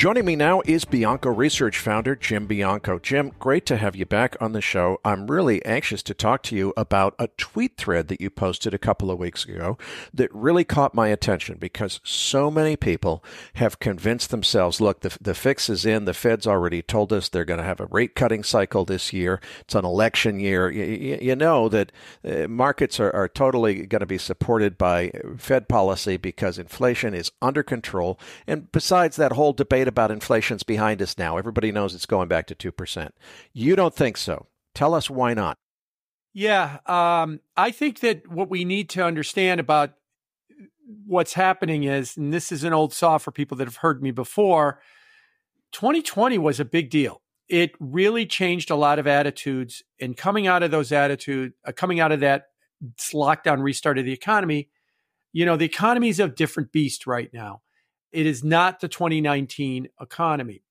Joining me now is Bianco Research founder Jim Bianco. Jim, great to have you back on the show. I'm really anxious to talk to you about a tweet thread that you posted a couple of weeks ago that really caught my attention because so many people have convinced themselves look, the, the fix is in. The Fed's already told us they're going to have a rate cutting cycle this year. It's an election year. You, you know that uh, markets are, are totally going to be supported by Fed policy because inflation is under control. And besides that whole debate about inflation's behind us now. Everybody knows it's going back to 2%. You don't think so. Tell us why not. Yeah, um, I think that what we need to understand about what's happening is, and this is an old saw for people that have heard me before, 2020 was a big deal. It really changed a lot of attitudes. And coming out of those attitudes, uh, coming out of that lockdown restart of the economy, you know, the economy is a different beast right now. It is not the 2019 economy.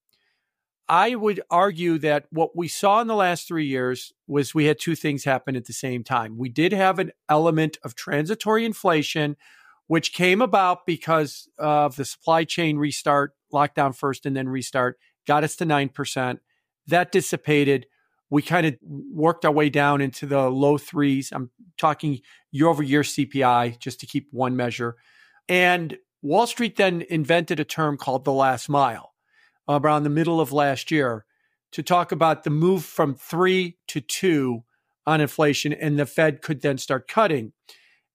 I would argue that what we saw in the last three years was we had two things happen at the same time. We did have an element of transitory inflation, which came about because of the supply chain restart, lockdown first and then restart, got us to 9%. That dissipated. We kind of worked our way down into the low threes. I'm talking year over year CPI, just to keep one measure. And Wall Street then invented a term called the last mile around the middle of last year to talk about the move from three to two on inflation, and the Fed could then start cutting.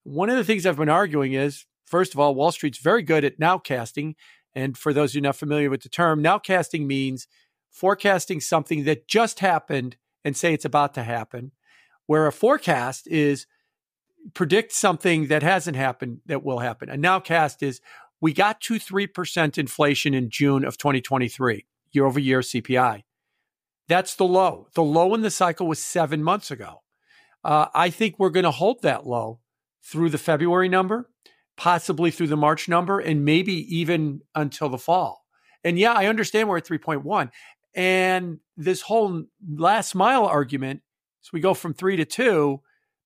One of the things I've been arguing is first of all, Wall Street's very good at nowcasting. And for those who are not familiar with the term, nowcasting means forecasting something that just happened and say it's about to happen, where a forecast is predict something that hasn't happened that will happen. A nowcast is we got to 3% inflation in June of 2023, year over year CPI. That's the low. The low in the cycle was seven months ago. Uh, I think we're going to hold that low through the February number, possibly through the March number, and maybe even until the fall. And yeah, I understand we're at 3.1. And this whole last mile argument, so we go from three to two.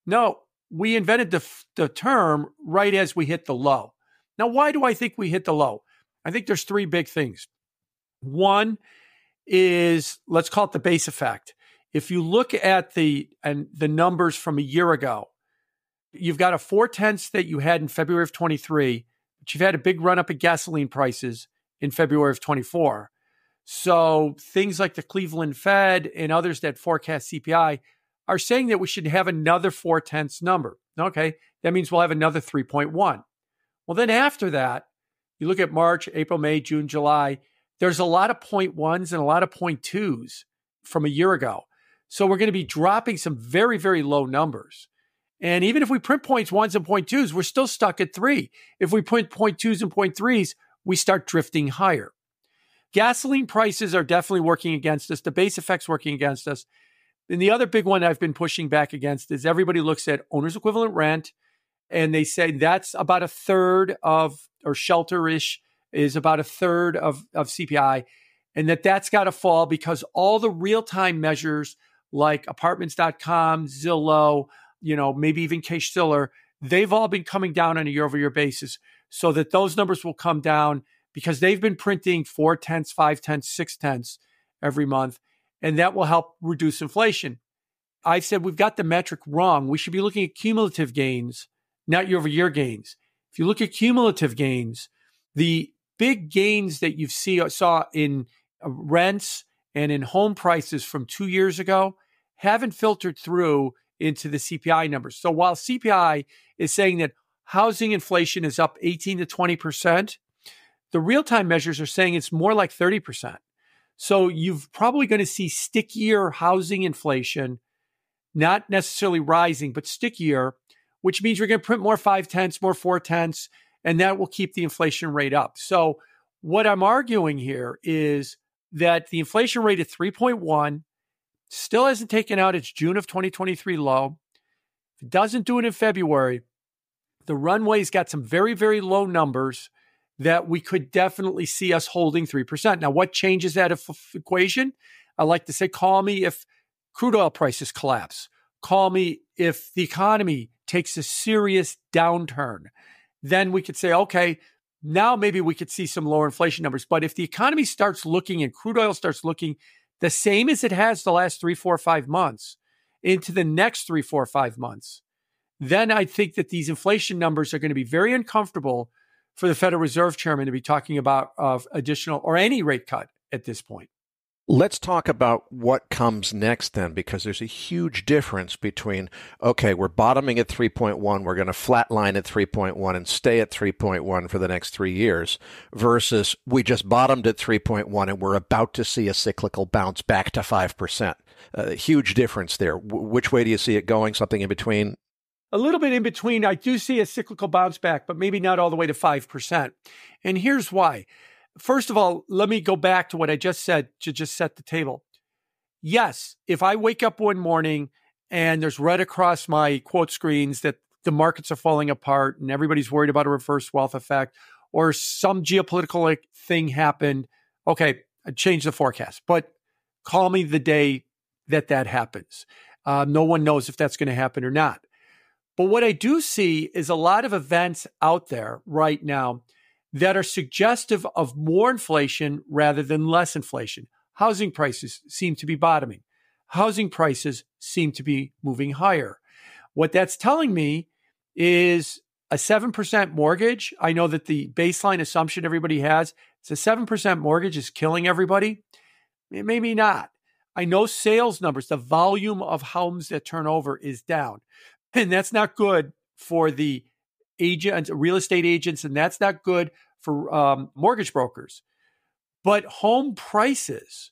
No, we invented the, the term right as we hit the low. Now, why do I think we hit the low? I think there's three big things. One is let's call it the base effect. If you look at the and the numbers from a year ago, you've got a four tenths that you had in February of 23, but you've had a big run up in gasoline prices in February of 24. So things like the Cleveland Fed and others that forecast CPI are saying that we should have another four tenths number. Okay, that means we'll have another 3.1. Well, then after that, you look at March, April, May, June, July, there's a lot of point ones and a lot of point twos from a year ago. So we're going to be dropping some very, very low numbers. And even if we print points ones and point twos, we're still stuck at three. If we print point twos and point threes, we start drifting higher. Gasoline prices are definitely working against us. The base effects working against us. And the other big one I've been pushing back against is everybody looks at owner's equivalent rent and they say that's about a third of, or shelterish is about a third of, of CPI, and that that's got to fall because all the real time measures like apartments.com, Zillow, you know, maybe even Case Shiller, they've all been coming down on a year over year basis so that those numbers will come down because they've been printing four tenths, five tenths, six tenths every month and that will help reduce inflation. I said we've got the metric wrong. We should be looking at cumulative gains, not year over year gains. If you look at cumulative gains, the big gains that you see saw in uh, rents and in home prices from two years ago haven't filtered through into the CPI numbers. So while CPI is saying that housing inflation is up 18 to 20 percent, the real time measures are saying it's more like 30 percent. So you've probably going to see stickier housing inflation, not necessarily rising, but stickier, which means you're going to print more five tenths, more four tenths, and that will keep the inflation rate up. So what I'm arguing here is that the inflation rate at 3.1 still hasn't taken out its June of 2023 low. If it doesn't do it in February, the runway's got some very, very low numbers that we could definitely see us holding 3%. Now, what changes that equation? I like to say, call me if crude oil prices collapse. Call me if the economy takes a serious downturn. Then we could say, okay, now maybe we could see some lower inflation numbers. But if the economy starts looking and crude oil starts looking the same as it has the last three, four, five months into the next three, four, five months, then I think that these inflation numbers are going to be very uncomfortable for the Federal Reserve Chairman to be talking about uh, additional or any rate cut at this point. Let's talk about what comes next then, because there's a huge difference between, okay, we're bottoming at 3.1, we're going to flatline at 3.1 and stay at 3.1 for the next three years, versus we just bottomed at 3.1 and we're about to see a cyclical bounce back to 5%. A huge difference there. W- which way do you see it going? Something in between? A little bit in between. I do see a cyclical bounce back, but maybe not all the way to 5%. And here's why first of all, let me go back to what I just said to just set the table. Yes, if I wake up one morning and there's red across my quote screens that the markets are falling apart and everybody's worried about a reverse wealth effect or some geopolitical thing happened, okay, I change the forecast. But call me the day that that happens. Uh, no one knows if that's going to happen or not. But what I do see is a lot of events out there right now that are suggestive of more inflation rather than less inflation. Housing prices seem to be bottoming. Housing prices seem to be moving higher. What that's telling me is a 7% mortgage. I know that the baseline assumption everybody has is a 7% mortgage is killing everybody. Maybe not. I know sales numbers, the volume of homes that turn over is down. And that's not good for the agents, real estate agents, and that's not good for um, mortgage brokers. But home prices,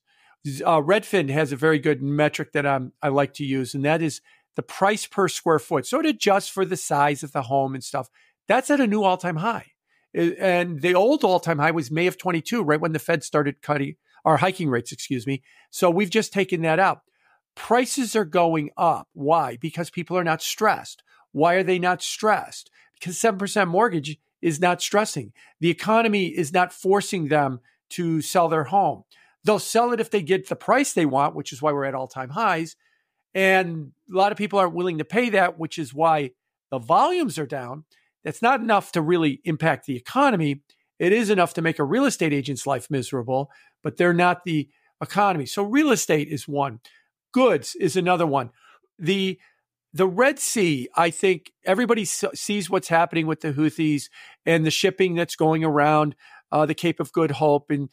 uh, Redfin has a very good metric that I'm, I like to use, and that is the price per square foot. So it adjusts for the size of the home and stuff. That's at a new all time high. And the old all time high was May of 22, right when the Fed started cutting our hiking rates, excuse me. So we've just taken that out. Prices are going up. Why? Because people are not stressed. Why are they not stressed? because 7% mortgage is not stressing. The economy is not forcing them to sell their home. They'll sell it if they get the price they want, which is why we're at all time highs. And a lot of people aren't willing to pay that, which is why the volumes are down. That's not enough to really impact the economy. It is enough to make a real estate agent's life miserable, but they're not the economy. So, real estate is one, goods is another one. The the Red Sea, I think everybody sees what's happening with the Houthis and the shipping that's going around uh, the Cape of Good Hope and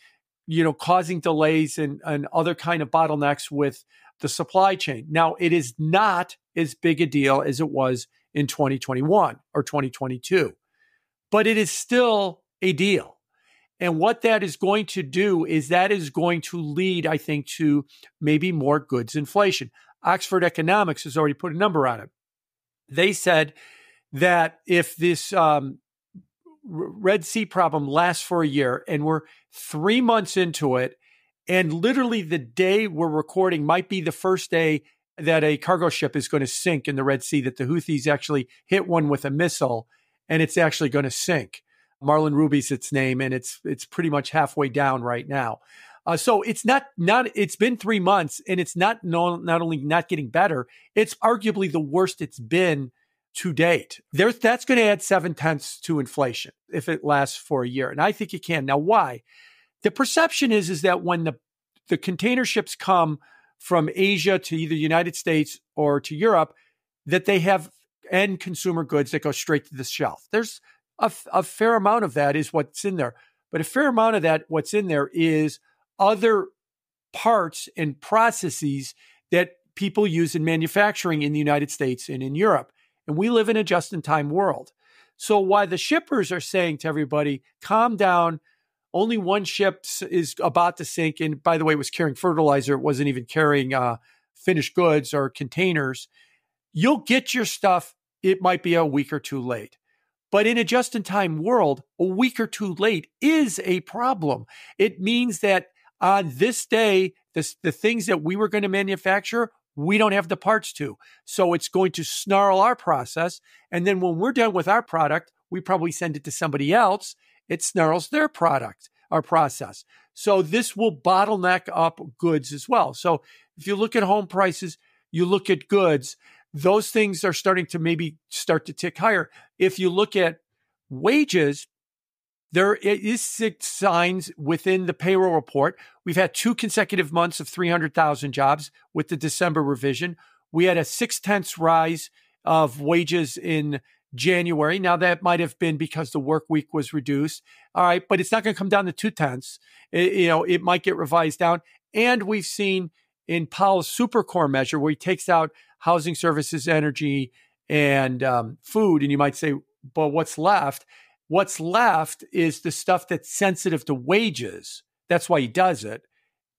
you know causing delays and, and other kind of bottlenecks with the supply chain. Now, it is not as big a deal as it was in 2021 or 2022, but it is still a deal. And what that is going to do is that is going to lead, I think, to maybe more goods inflation. Oxford Economics has already put a number on it. They said that if this um, Red Sea problem lasts for a year and we're three months into it, and literally the day we're recording might be the first day that a cargo ship is going to sink in the Red Sea, that the Houthis actually hit one with a missile and it's actually going to sink. Marlin Ruby's its name, and it's it's pretty much halfway down right now. Uh, so it's not not it's been three months and it's not no, not only not getting better, it's arguably the worst it's been to date. There, that's going to add seven tenths to inflation if it lasts for a year, and I think it can. Now, why? The perception is is that when the the container ships come from Asia to either the United States or to Europe, that they have end consumer goods that go straight to the shelf. There's a, a fair amount of that is what's in there, but a fair amount of that what's in there is other parts and processes that people use in manufacturing in the United States and in Europe. And we live in a just in time world. So why the shippers are saying to everybody, calm down, only one ship is about to sink. And by the way, it was carrying fertilizer, it wasn't even carrying uh, finished goods or containers. You'll get your stuff. It might be a week or two late. But in a just in time world, a week or two late is a problem. It means that on this day, this, the things that we were going to manufacture, we don't have the parts to. So it's going to snarl our process. And then when we're done with our product, we probably send it to somebody else. It snarls their product, our process. So this will bottleneck up goods as well. So if you look at home prices, you look at goods, those things are starting to maybe start to tick higher. If you look at wages, There is six signs within the payroll report. We've had two consecutive months of 300,000 jobs with the December revision. We had a six tenths rise of wages in January. Now that might have been because the work week was reduced. All right, but it's not going to come down to two tenths. You know, it might get revised down. And we've seen in Powell's super core measure where he takes out housing services, energy, and um, food, and you might say, but what's left? What's left is the stuff that's sensitive to wages. That's why he does it.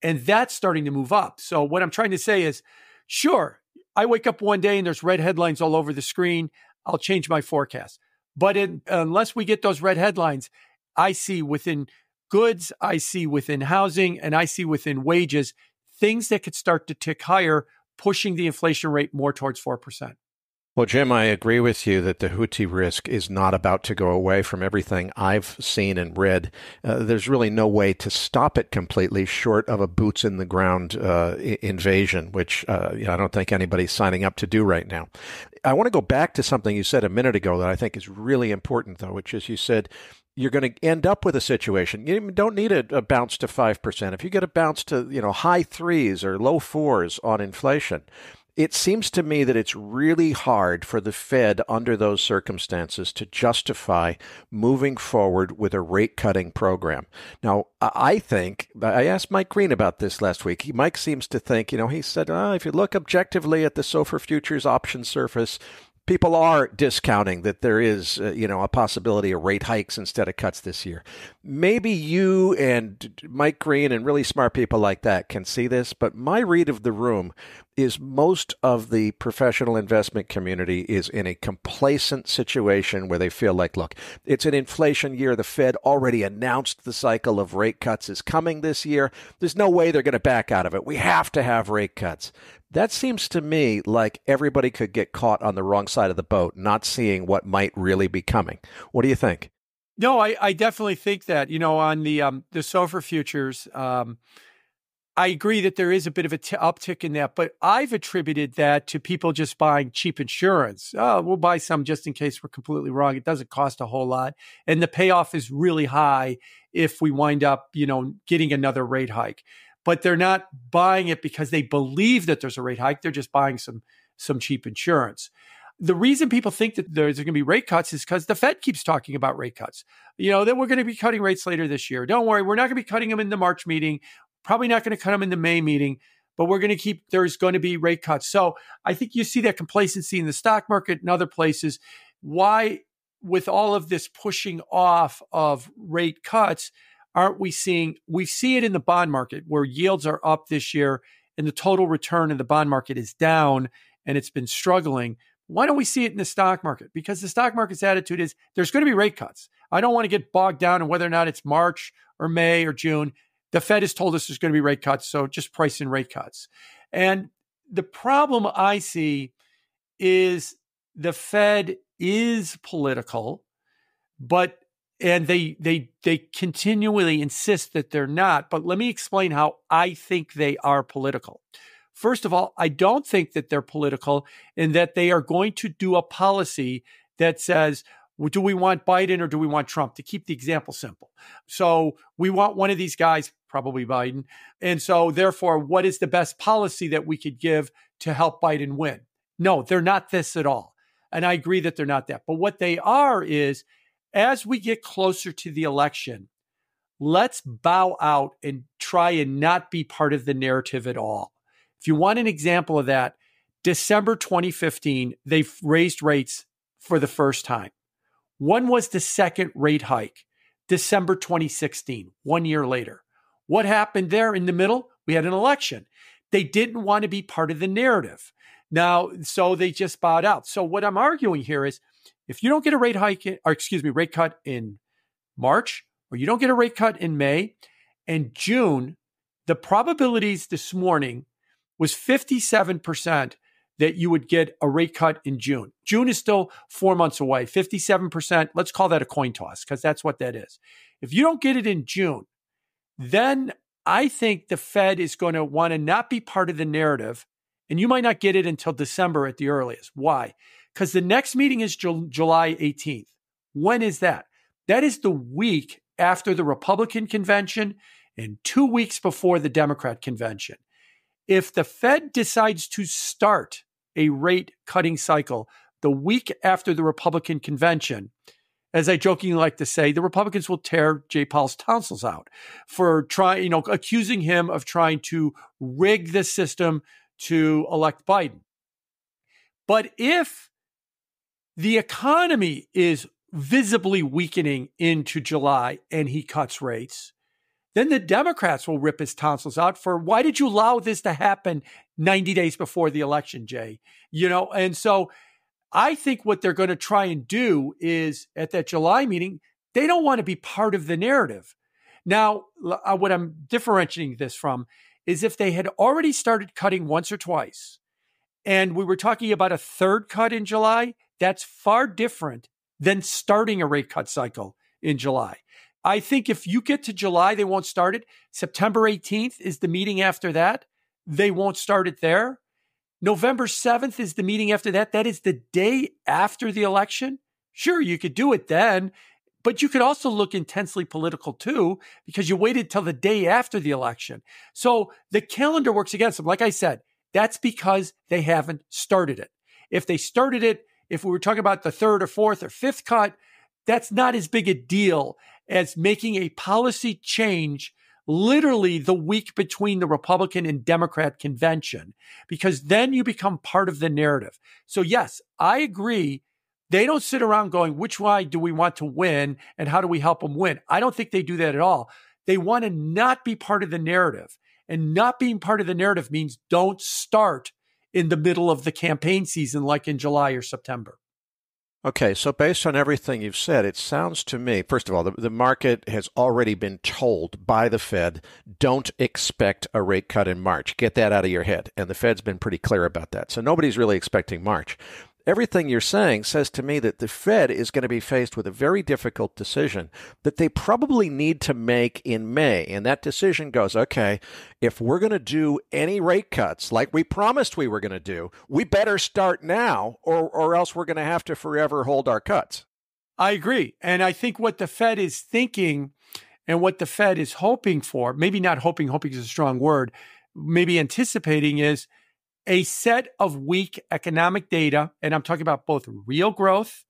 And that's starting to move up. So, what I'm trying to say is sure, I wake up one day and there's red headlines all over the screen. I'll change my forecast. But in, unless we get those red headlines, I see within goods, I see within housing, and I see within wages things that could start to tick higher, pushing the inflation rate more towards 4%. Well, Jim, I agree with you that the Houthi risk is not about to go away from everything I've seen and read. Uh, there's really no way to stop it completely short of a boots in the ground uh, invasion, which uh, you know, I don't think anybody's signing up to do right now. I want to go back to something you said a minute ago that I think is really important, though, which is you said you're going to end up with a situation. You don't need a, a bounce to 5%. If you get a bounce to, you know, high threes or low fours on inflation, it seems to me that it's really hard for the Fed under those circumstances to justify moving forward with a rate cutting program. Now, I think, I asked Mike Green about this last week. Mike seems to think, you know, he said, oh, if you look objectively at the SOFR futures option surface, people are discounting that there is, uh, you know, a possibility of rate hikes instead of cuts this year. Maybe you and Mike Green and really smart people like that can see this, but my read of the room is most of the professional investment community is in a complacent situation where they feel like, look, it's an inflation year. The Fed already announced the cycle of rate cuts is coming this year. There's no way they're going to back out of it. We have to have rate cuts. That seems to me like everybody could get caught on the wrong side of the boat, not seeing what might really be coming. What do you think? No, I, I definitely think that. You know, on the um, the SOFR futures, um, I agree that there is a bit of a t- uptick in that, but I've attributed that to people just buying cheap insurance. Oh, we'll buy some just in case we're completely wrong. It doesn't cost a whole lot, and the payoff is really high if we wind up, you know, getting another rate hike but they're not buying it because they believe that there's a rate hike. They're just buying some some cheap insurance. The reason people think that there's going to be rate cuts is because the Fed keeps talking about rate cuts. You know, that we're going to be cutting rates later this year. Don't worry, we're not going to be cutting them in the March meeting, probably not going to cut them in the May meeting, but we're going to keep, there's going to be rate cuts. So I think you see that complacency in the stock market and other places. Why, with all of this pushing off of rate cuts, aren't we seeing? We see it in the bond market where yields are up this year and the total return in the bond market is down and it's been struggling. Why don't we see it in the stock market? Because the stock market's attitude is there's going to be rate cuts. I don't want to get bogged down in whether or not it's March or May or June. The Fed has told us there's going to be rate cuts, so just price in rate cuts. And the problem I see is the Fed is political, but and they they they continually insist that they're not but let me explain how i think they are political. First of all i don't think that they're political in that they are going to do a policy that says do we want biden or do we want trump? to keep the example simple. So we want one of these guys probably biden and so therefore what is the best policy that we could give to help biden win? No they're not this at all and i agree that they're not that but what they are is as we get closer to the election, let's bow out and try and not be part of the narrative at all. If you want an example of that, December 2015, they raised rates for the first time. One was the second rate hike, December 2016, one year later. What happened there in the middle? We had an election. They didn't want to be part of the narrative. Now, so they just bowed out. So, what I'm arguing here is if you don't get a rate hike, or excuse me, rate cut in March, or you don't get a rate cut in May and June, the probabilities this morning was 57% that you would get a rate cut in June. June is still four months away, 57%. Let's call that a coin toss because that's what that is. If you don't get it in June, then I think the Fed is going to want to not be part of the narrative. And you might not get it until December at the earliest. Why? Because the next meeting is July 18th. When is that? That is the week after the Republican convention and two weeks before the Democrat convention. If the Fed decides to start a rate cutting cycle the week after the Republican convention, as I jokingly like to say, the Republicans will tear Jay Powell's tonsils out for trying, you know, accusing him of trying to rig the system to elect Biden. But if the economy is visibly weakening into July and he cuts rates, then the Democrats will rip his tonsils out for why did you allow this to happen 90 days before the election, Jay? You know, and so I think what they're going to try and do is at that July meeting, they don't want to be part of the narrative. Now, uh, what I'm differentiating this from is if they had already started cutting once or twice, and we were talking about a third cut in July, that's far different than starting a rate cut cycle in July. I think if you get to July, they won't start it. September 18th is the meeting after that. They won't start it there. November 7th is the meeting after that. That is the day after the election. Sure, you could do it then, but you could also look intensely political too, because you waited till the day after the election. So the calendar works against them. Like I said, that's because they haven't started it. If they started it, if we were talking about the third or fourth or fifth cut, that's not as big a deal as making a policy change literally the week between the Republican and Democrat convention, because then you become part of the narrative. So, yes, I agree. They don't sit around going, which way do we want to win and how do we help them win? I don't think they do that at all. They want to not be part of the narrative. And not being part of the narrative means don't start in the middle of the campaign season, like in July or September. Okay, so based on everything you've said, it sounds to me, first of all, the, the, market has already been told by the Fed don't expect a rate cut in March. Get that out of your head. And the Fed's been pretty clear about that. So nobody's really expecting March everything you're saying says to me that the Fed is going to be faced with a very difficult decision that they probably need to make in May. And that decision goes, okay, if we're going to do any rate cuts like we promised we were going to do, we better start now or, or else we're going to have to forever hold our cuts. I agree. And I think what the Fed is thinking and what the Fed is hoping for, maybe not hoping, hoping is a strong word, maybe anticipating is a set of weak economic data, and I'm talking about both real growth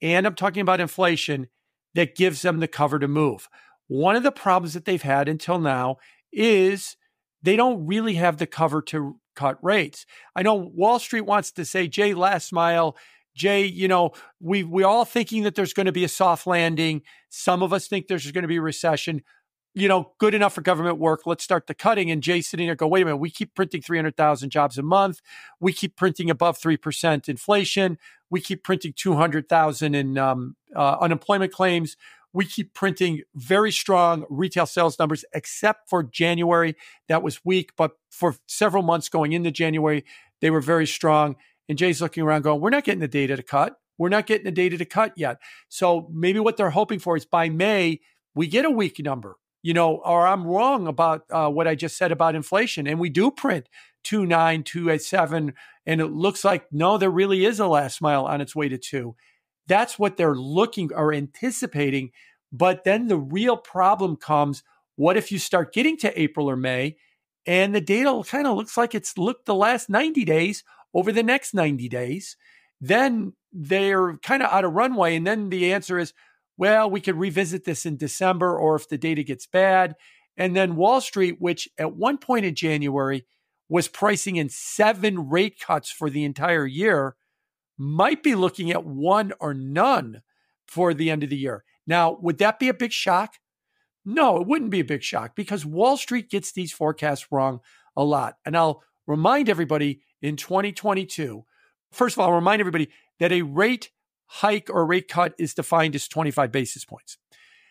and I'm talking about inflation that gives them the cover to move. One of the problems that they've had until now is they don't really have the cover to cut rates. I know Wall Street wants to say, Jay, last mile. Jay, you know, we we all thinking that there's going to be a soft landing. Some of us think there's going to be a recession you know, good enough for government work. Let's start the cutting. And Jay sitting there go, wait a minute, we keep printing 300,000 jobs a month. We keep printing above 3% inflation. We keep printing 200,000 in um, uh, unemployment claims. We keep printing very strong retail sales numbers, except for January. That was weak, but for several months going into January, they were very strong. And Jay's looking around going, we're not getting the data to cut. We're not getting the data to cut yet. So maybe what they're hoping for is by May, we get a weak number you know, or I'm wrong about uh, what I just said about inflation. And we do print two nine, two eight seven, and it looks like no, there really is a last mile on its way to two. That's what they're looking or anticipating. But then the real problem comes: what if you start getting to April or May, and the data kind of looks like it's looked the last 90 days over the next 90 days? Then they're kind of out of runway, and then the answer is well, we could revisit this in December or if the data gets bad. And then Wall Street, which at one point in January was pricing in seven rate cuts for the entire year, might be looking at one or none for the end of the year. Now, would that be a big shock? No, it wouldn't be a big shock because Wall Street gets these forecasts wrong a lot. And I'll remind everybody in 2022, first of all, I'll remind everybody that a rate hike or rate cut is defined as 25 basis points.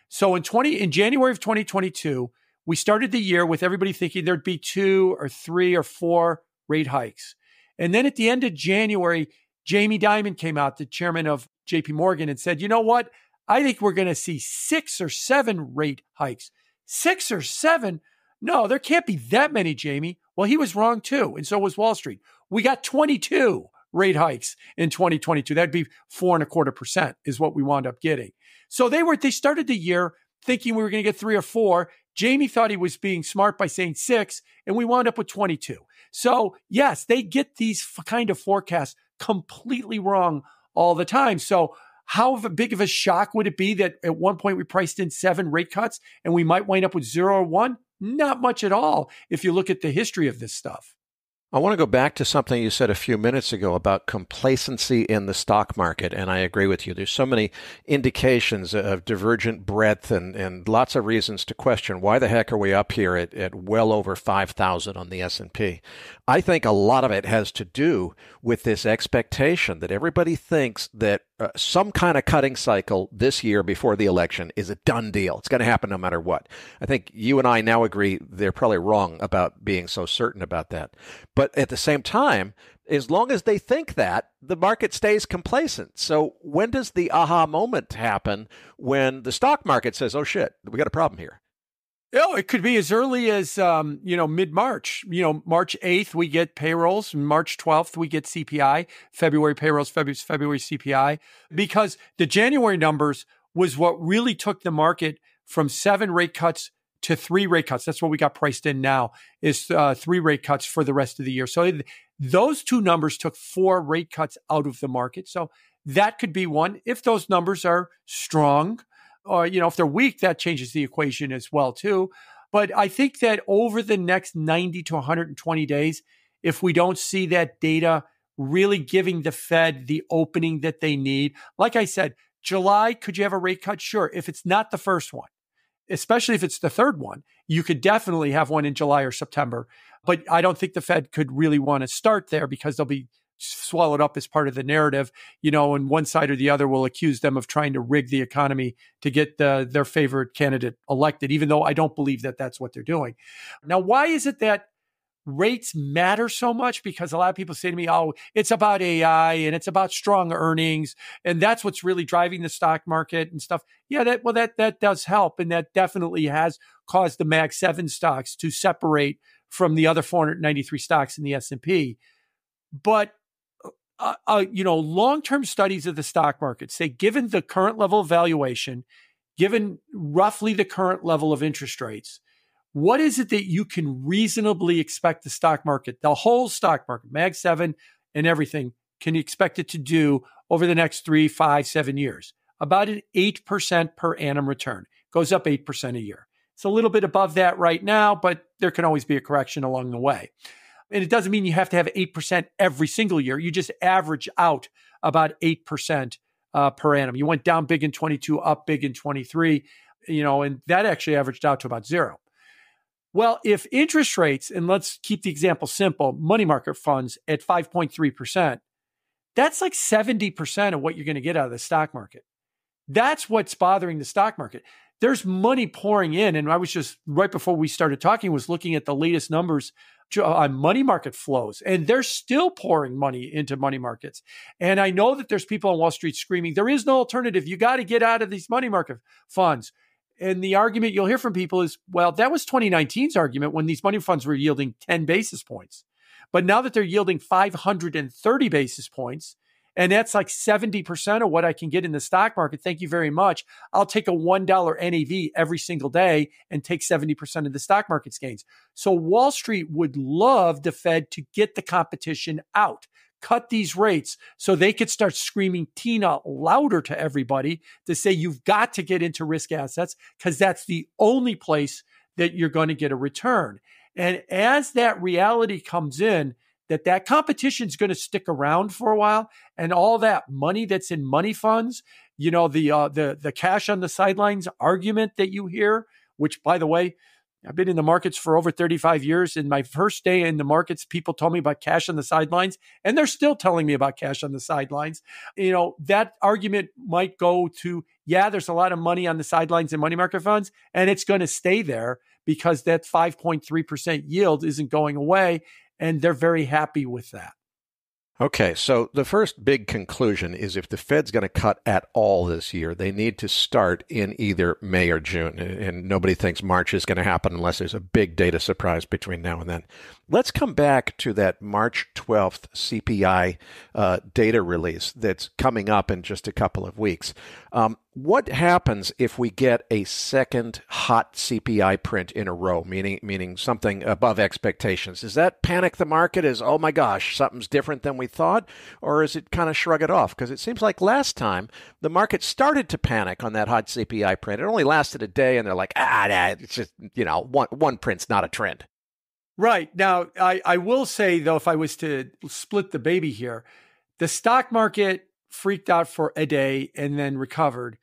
So in 20 in January of 2022, we started the year with everybody thinking there'd be two or three or four rate hikes. And then at the end of January, Jamie Dimon came out, the chairman of JP Morgan, and said, you know what? I think we're going to see six or seven rate hikes. Six or seven? No, there can't be that many, Jamie. Well, he was wrong too. And so was Wall Street. We got 22 rate hikes in 2022. That'd be four and a quarter percent is what we wound up getting. So they were, they started the year thinking we were going to get three or four. Jamie thought he was being smart by saying six, and we wound up with 22. So, yes, they get these f- kind of forecasts completely wrong all the time. So, how big of a shock would it be that at one point we priced in seven rate cuts and we might wind up with zero or one? Not much at all if you look at the history of this stuff. I want to go back to something you said a few minutes ago about complacency in the stock market, and I agree with you. There's so many indications of divergent breadth and, and lots of reasons to question why the heck are we up here at, at well over 5,000 on the S&P. I think a lot of it has to do with this expectation that everybody thinks that uh, some kind of cutting cycle this year before the election is a done deal. It's going to happen no matter what. I think you and I now agree they're probably wrong about being so certain about that. But at the same time, as long as they think that, the market stays complacent. So when does the aha moment happen when the stock market says, "Oh shit, we got a problem here"? Oh, it could be as early as um, you know mid March. You know, March eighth we get payrolls. March twelfth we get CPI. February payrolls. February February CPI. Because the January numbers was what really took the market from seven rate cuts to three rate cuts. That's what we got priced in now is uh, three rate cuts for the rest of the year. So those two numbers took four rate cuts out of the market. So that could be one if those numbers are strong or you know if they're weak that changes the equation as well too. But i think that over the next 90 to 120 days if we don't see that data really giving the fed the opening that they need like i said july could you have a rate cut? Sure. If it's not the first one especially if it's the third one you could definitely have one in july or september. But i don't think the fed could really want to start there because they'll be swallowed up as part of the narrative, you know, and one side or the other will accuse them of trying to rig the economy to get the, their favorite candidate elected, even though I don't believe that that's what they're doing. Now, why is it that rates matter so much? Because a lot of people say to me, oh, it's about AI and it's about strong earnings. And that's what's really driving the stock market and stuff. Yeah, that, well, that, that does help. And that definitely has caused the Mag 7 stocks to separate from the other 493 stocks in the S&P. But uh, uh, you know, long term studies of the stock market say, given the current level of valuation, given roughly the current level of interest rates, what is it that you can reasonably expect the stock market, the whole stock market, Mag 7 and everything, can you expect it to do over the next three, five, seven years? About an 8% per annum return. Goes up 8% a year. It's a little bit above that right now, but there can always be a correction along the way. And it doesn't mean you have to have 8% every single year. You just average out about 8% uh, per annum. You went down big in 22, up big in 23, you know, and that actually averaged out to about zero. Well, if interest rates, and let's keep the example simple, money market funds at 5.3%, that's like 70% of what you're going to get out of the stock market. That's what's bothering the stock market. There's money pouring in. And I was just right before we started talking, was looking at the latest numbers uh, on money market flows, and they're still pouring money into money markets. And I know that there's people on Wall Street screaming, there is no alternative. You got to get out of these money market funds. And the argument you'll hear from people is, well, that was 2019's argument when these money funds were yielding 10 basis points. But now that they're yielding 530 basis points, and that's like 70% of what I can get in the stock market. Thank you very much. I'll take a $1 NAV every single day and take 70% of the stock market's gains. So Wall Street would love the Fed to get the competition out cut these rates so they could start screaming Tina louder to everybody to say you've got to get into risk assets because that's the only place that you're going to get a return. And as that reality comes in, that that competition is going to stick around for a while and all that money that's in money funds you know the uh, the the cash on the sidelines argument that you hear which by the way I've been in the markets for over 35 years. In my first day in the markets, people told me about cash on the sidelines, and they're still telling me about cash on the sidelines. You know, that argument might go to, yeah, there's a lot of money on the sidelines in money market funds, and it's going to stay there because that 5.3% yield isn't going away and they're very happy with that. Okay, so the first big conclusion is if the Fed's going to cut at all this year, they need to start in either May or June. And nobody thinks March is going to happen unless there's a big data surprise between now and then. Let's come back to that March 12th CPI uh, data release that's coming up in just a couple of weeks. Um, what happens if we get a second hot CPI print in a row, meaning meaning something above expectations? Does that panic the market as oh my gosh, something's different than we thought, or is it kind of shrug it off? Because it seems like last time the market started to panic on that hot CPI print. It only lasted a day, and they're like, ah, nah, it's just you know one one print's not a trend. Right now, I I will say though, if I was to split the baby here, the stock market freaked out for a day and then recovered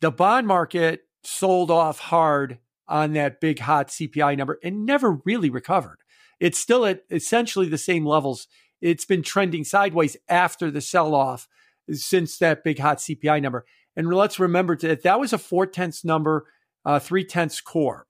the bond market sold off hard on that big hot CPI number and never really recovered. It's still at essentially the same levels. It's been trending sideways after the sell off since that big hot CPI number. And let's remember that that was a four tenths number, uh, three tenths core.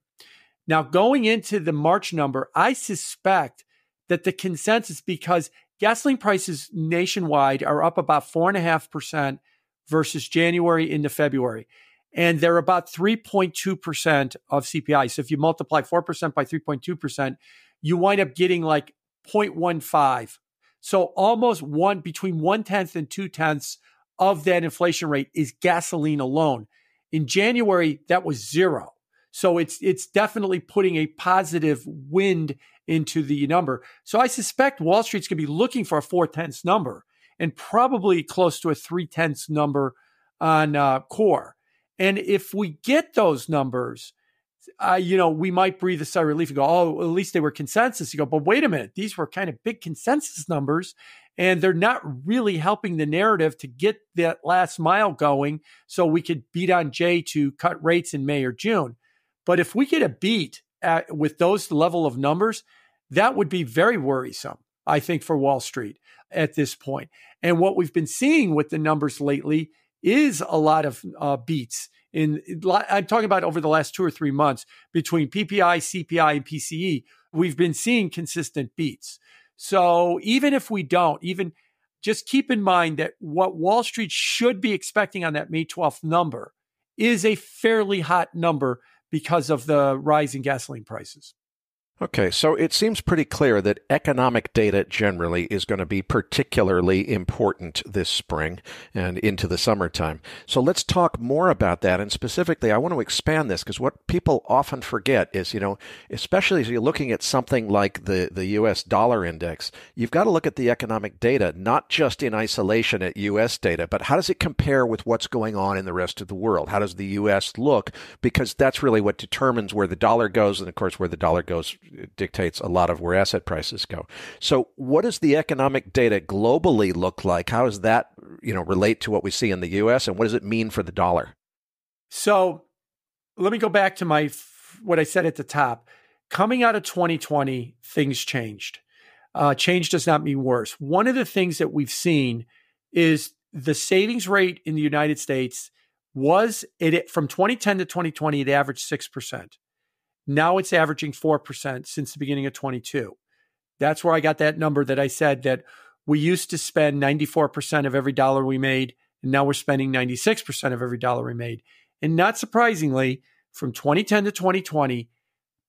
Now, going into the March number, I suspect that the consensus, because gasoline prices nationwide are up about four and a half percent versus January into February. And they're about 3.2% of CPI. So if you multiply 4% by 3.2%, you wind up getting like 0.15. So almost one between one tenth and two tenths of that inflation rate is gasoline alone. In January, that was zero. So it's it's definitely putting a positive wind into the number. So I suspect Wall Street's going to be looking for a four tenths number and probably close to a three tenths number on uh, core. And if we get those numbers, uh, you know, we might breathe a sigh of relief and go, oh, at least they were consensus. You go, but wait a minute, these were kind of big consensus numbers, and they're not really helping the narrative to get that last mile going so we could beat on Jay to cut rates in May or June. But if we get a beat at, with those level of numbers, that would be very worrisome, I think, for Wall Street at this point. And what we've been seeing with the numbers lately is a lot of uh, beats. In I'm talking about over the last two or three months between PPI, CPI, and PCE, we've been seeing consistent beats. So even if we don't, even just keep in mind that what Wall Street should be expecting on that May 12th number is a fairly hot number because of the rise in gasoline prices. Okay, so it seems pretty clear that economic data generally is going to be particularly important this spring and into the summertime. So let's talk more about that. And specifically, I want to expand this because what people often forget is, you know, especially as you're looking at something like the, the U.S. dollar index, you've got to look at the economic data, not just in isolation at U.S. data, but how does it compare with what's going on in the rest of the world? How does the U.S. look? Because that's really what determines where the dollar goes and, of course, where the dollar goes dictates a lot of where asset prices go. So, what does the economic data globally look like? How does that, you know, relate to what we see in the U.S. and what does it mean for the dollar? So, let me go back to my what I said at the top. Coming out of 2020, things changed. Uh, change does not mean worse. One of the things that we've seen is the savings rate in the United States was it from 2010 to 2020 it averaged 6%. Now it's averaging 4% since the beginning of 22. That's where I got that number that I said that we used to spend 94% of every dollar we made, and now we're spending 96% of every dollar we made. And not surprisingly, from 2010 to 2020,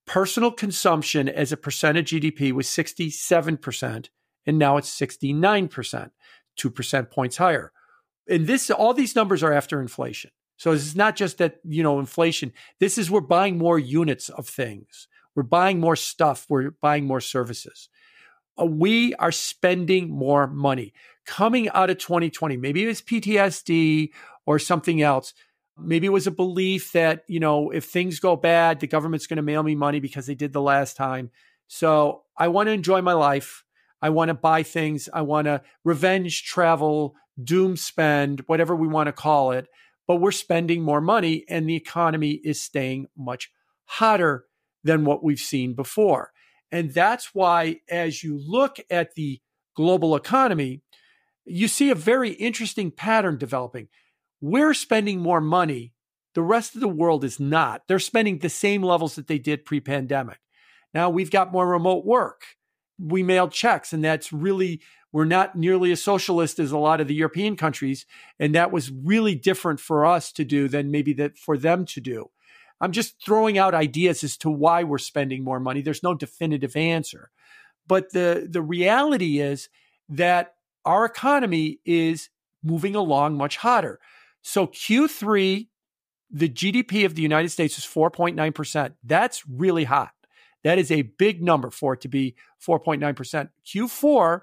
personal consumption as a percent of GDP was 67%, and now it's 69%, 2% points higher. And this all these numbers are after inflation. So it's not just that, you know, inflation. This is we're buying more units of things. We're buying more stuff. We're buying more services. Uh, we are spending more money. Coming out of 2020, maybe it was PTSD or something else. Maybe it was a belief that, you know, if things go bad, the government's going to mail me money because they did the last time. So I want to enjoy my life. I want to buy things. I want to revenge travel, doom spend, whatever we want to call it but we're spending more money and the economy is staying much hotter than what we've seen before. And that's why, as you look at the global economy, you see a very interesting pattern developing. We're spending more money. The rest of the world is not. They're spending the same levels that they did pre pandemic. Now we've got more remote work. We mail checks, and that's really we're not nearly as socialist as a lot of the European countries. And that was really different for us to do than maybe that for them to do. I'm just throwing out ideas as to why we're spending more money. There's no definitive answer. But the, the reality is that our economy is moving along much hotter. So Q3 the GDP of the United States is 4.9%. That's really hot. That is a big number for it to be 4.9%. Q4,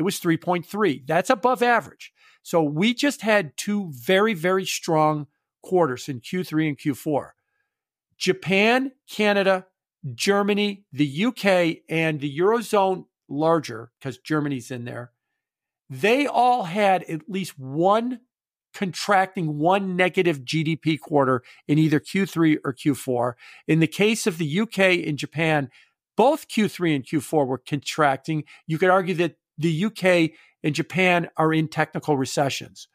it was 3.3. That's above average. So we just had two very, very strong quarters in Q3 and Q4. Japan, Canada, Germany, the UK, and the Eurozone larger, because Germany's in there, they all had at least one contracting one negative GDP quarter in either Q3 or Q4. In the case of the UK and Japan, both Q3 and Q4 were contracting. You could argue that the UK and Japan are in technical recessions.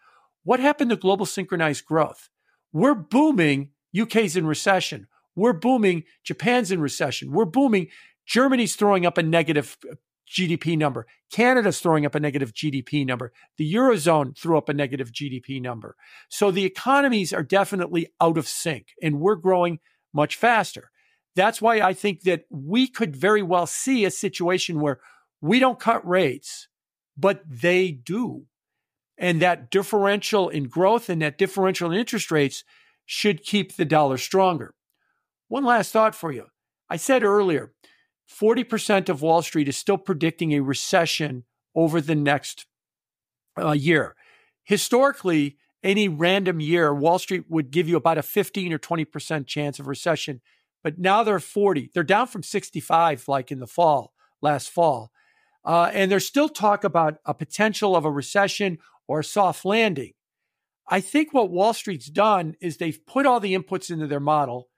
What happened to global synchronized growth? We're booming. UK's in recession. We're booming. Japan's in recession. We're booming. Germany's throwing up a negative uh, GDP number. Canada's throwing up a negative GDP number. The Eurozone threw up a negative GDP number. So the economies are definitely out of sync and we're growing much faster. That's why I think that we could very well see a situation where we don't cut rates, but they do. And that differential in growth and that differential in interest rates should keep the dollar stronger. One last thought for you. I said earlier, 40% of Wall Street is still predicting a recession over the next uh, year. Historically, any random year, Wall Street would give you about a 15 or 20% chance of recession. But now they're 40. They're down from 65, like in the fall, last fall. Uh, and there's still talk about a potential of a recession or a soft landing. I think what Wall Street's done is they've put all the inputs into their model,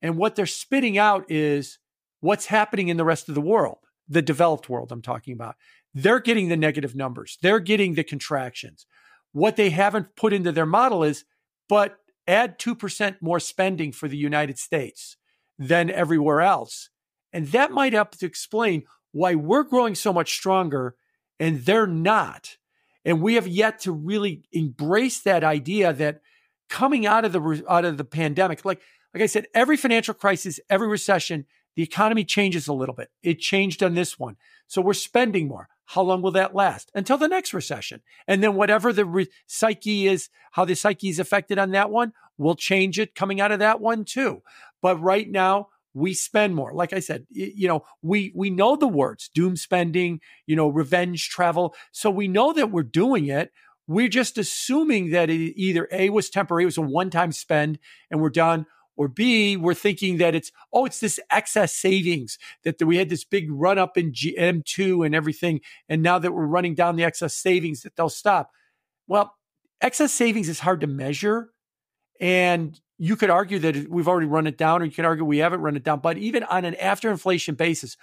and what they're spitting out is what's happening in the rest of the world, the developed world I'm talking about. They're getting the negative numbers, they're getting the contractions. What they haven't put into their model is, but add 2% more spending for the United States than everywhere else. And that might help to explain why we're growing so much stronger and they're not. And we have yet to really embrace that idea that coming out of the out of the pandemic, like like I said, every financial crisis, every recession the economy changes a little bit. It changed on this one. So we're spending more. How long will that last? Until the next recession. And then whatever the re- psyche is, how the psyche is affected on that one, we'll change it coming out of that one too. But right now, we spend more. Like I said, you know, we we know the words doom spending, you know, revenge travel. So we know that we're doing it. We're just assuming that it either A was temporary, it was a one-time spend and we're done, or B, we're thinking that it's, oh, it's this excess savings that we had this big run up in M2 and everything. And now that we're running down the excess savings, that they'll stop. Well, excess savings is hard to measure. And you could argue that we've already run it down, or you could argue we haven't run it down. But even on an after inflation basis,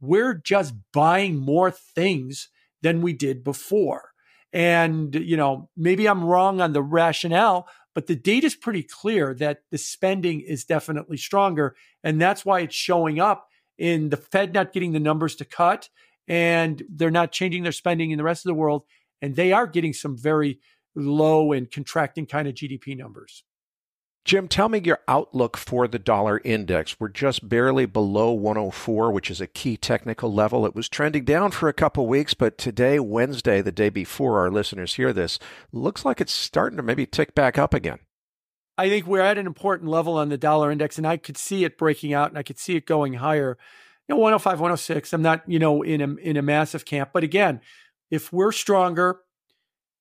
we're just buying more things than we did before. And, you know, maybe I'm wrong on the rationale, but the data is pretty clear that the spending is definitely stronger. And that's why it's showing up in the Fed not getting the numbers to cut and they're not changing their spending in the rest of the world. And they are getting some very low and contracting kind of GDP numbers. Jim, tell me your outlook for the dollar index. We're just barely below 104, which is a key technical level. It was trending down for a couple weeks, but today, Wednesday, the day before our listeners hear this, looks like it's starting to maybe tick back up again. I think we're at an important level on the dollar index, and I could see it breaking out and I could see it going higher. You know, 105, 106. I'm not, you know, in a in a massive camp. But again, if we're stronger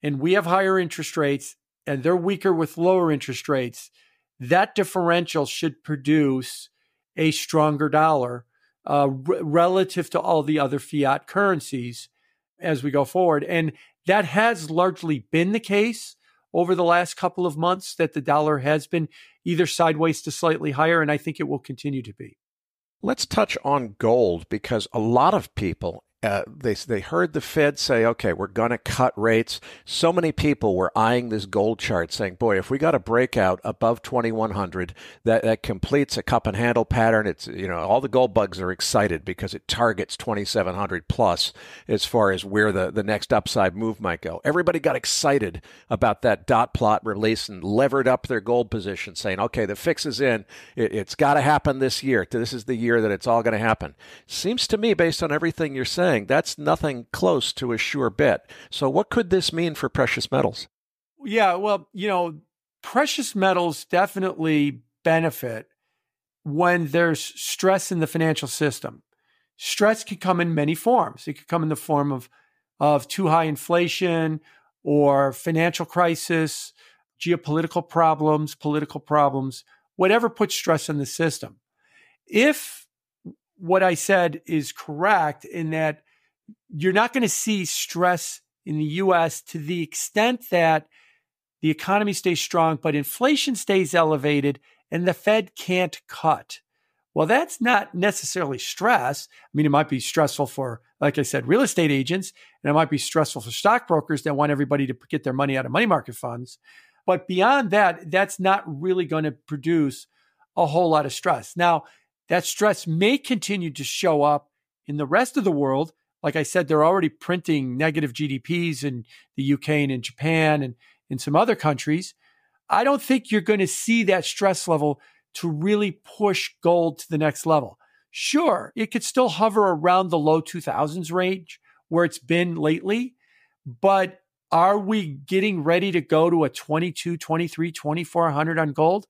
and we have higher interest rates and they're weaker with lower interest rates, that differential should produce a stronger dollar uh, r- relative to all the other fiat currencies as we go forward. And that has largely been the case over the last couple of months that the dollar has been either sideways to slightly higher, and I think it will continue to be. Let's touch on gold because a lot of people uh, they they heard the Fed say, "Okay, we're going to cut rates." So many people were eyeing this gold chart, saying, "Boy, if we got a breakout above 2100, that that completes a cup and handle pattern. It's you know all the gold bugs are excited because it targets 2700 plus as far as where the the next upside move might go. Everybody got excited about that dot plot release and levered up their gold position, saying, "Okay, the fix is in. It, it's got to happen this year. This is the year that it's all going to happen." Seems to me, based on everything you're saying saying, that's nothing close to a sure bet. So, what could this mean for precious metals? Yeah, well, you know, precious metals definitely benefit when there's stress in the financial system. Stress can come in many forms. It could come in the form of, of too high inflation or financial crisis, geopolitical problems, political problems, whatever puts stress in the system. If what I said is correct in that you're not going to see stress in the US to the extent that the economy stays strong, but inflation stays elevated and the Fed can't cut. Well, that's not necessarily stress. I mean, it might be stressful for, like I said, real estate agents, and it might be stressful for stockbrokers that want everybody to get their money out of money market funds. But beyond that, that's not really going to produce a whole lot of stress. Now, that stress may continue to show up in the rest of the world. Like I said, they're already printing negative GDPs in the UK and in Japan and in some other countries. I don't think you're going to see that stress level to really push gold to the next level. Sure, it could still hover around the low 2000s range where it's been lately, but are we getting ready to go to a 22, 23, 2400 on gold?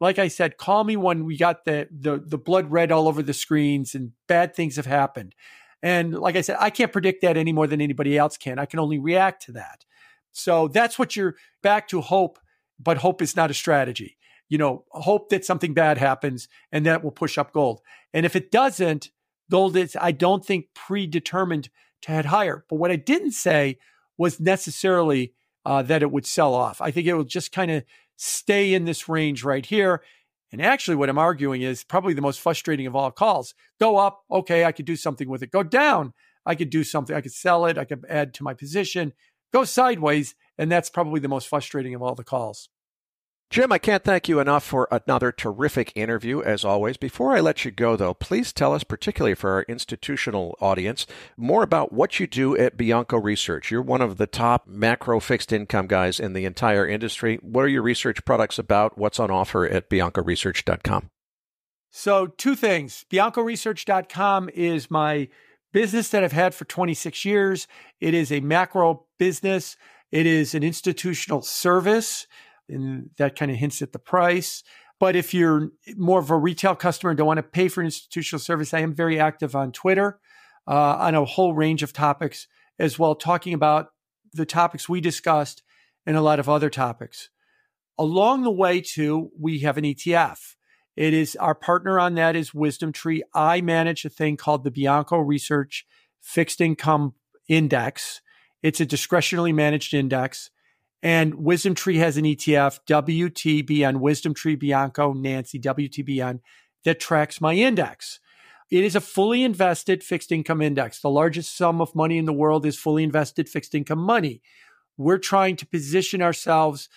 Like I said, call me when we got the, the, the blood red all over the screens and bad things have happened. And like I said, I can't predict that any more than anybody else can. I can only react to that. So that's what you're back to hope, but hope is not a strategy. You know, hope that something bad happens and that will push up gold. And if it doesn't, gold is, I don't think, predetermined to head higher. But what I didn't say was necessarily uh, that it would sell off. I think it will just kind of stay in this range right here. And actually, what I'm arguing is probably the most frustrating of all calls. Go up, okay, I could do something with it. Go down, I could do something. I could sell it. I could add to my position. Go sideways, and that's probably the most frustrating of all the calls. Jim, I can't thank you enough for another terrific interview, as always. Before I let you go, though, please tell us, particularly for our institutional audience, more about what you do at Bianco Research. You're one of the top macro fixed income guys in the entire industry. What are your research products about? What's on offer at biancoresearch.com? So, two things. BiancoResearch.com is my business that I've had for 26 years. It is a macro business, it is an institutional service and that kind of hints at the price. But if you're more of a retail customer and don't want to pay for institutional service, I am very active on Twitter uh, on a whole range of topics as well, talking about the topics we discussed and a lot of other topics. Along the way, too, we have an ETF. It is our partner on that is Wisdom Tree. I manage a thing called the Bianco Research Fixed Income Index. It's a discretionally managed index. And Wisdom Tree has an ETF, WTBN, Wisdom Tree Bianco, Nancy, WTBN, that tracks my index. It is a fully invested fixed income index. The largest sum of money in the world is fully invested fixed income money. We're trying to position ourselves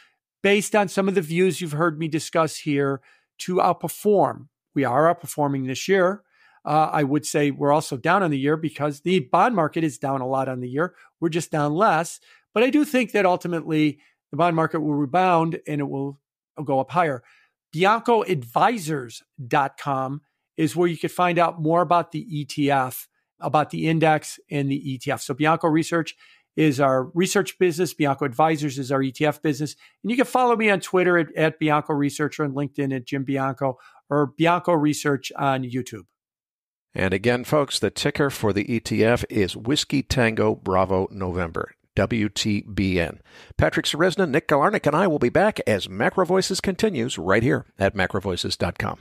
based on some of the views you've heard me discuss here to outperform. We are outperforming this year. Uh, I would say we're also down on the year because the bond market is down a lot on the year. We're just down less. But I do think that ultimately the bond market will rebound and it will go up higher. BiancoAdvisors.com is where you could find out more about the ETF, about the index and the ETF. So Bianco Research is our research business. Bianco Advisors is our ETF business. And you can follow me on Twitter at, at Bianco Research or on LinkedIn at Jim Bianco or Bianco Research on YouTube. And again, folks, the ticker for the ETF is Whiskey Tango Bravo November. WTBN. Patrick Ceresna, Nick Galarnik, and I will be back as MacroVoices continues right here at macrovoices.com.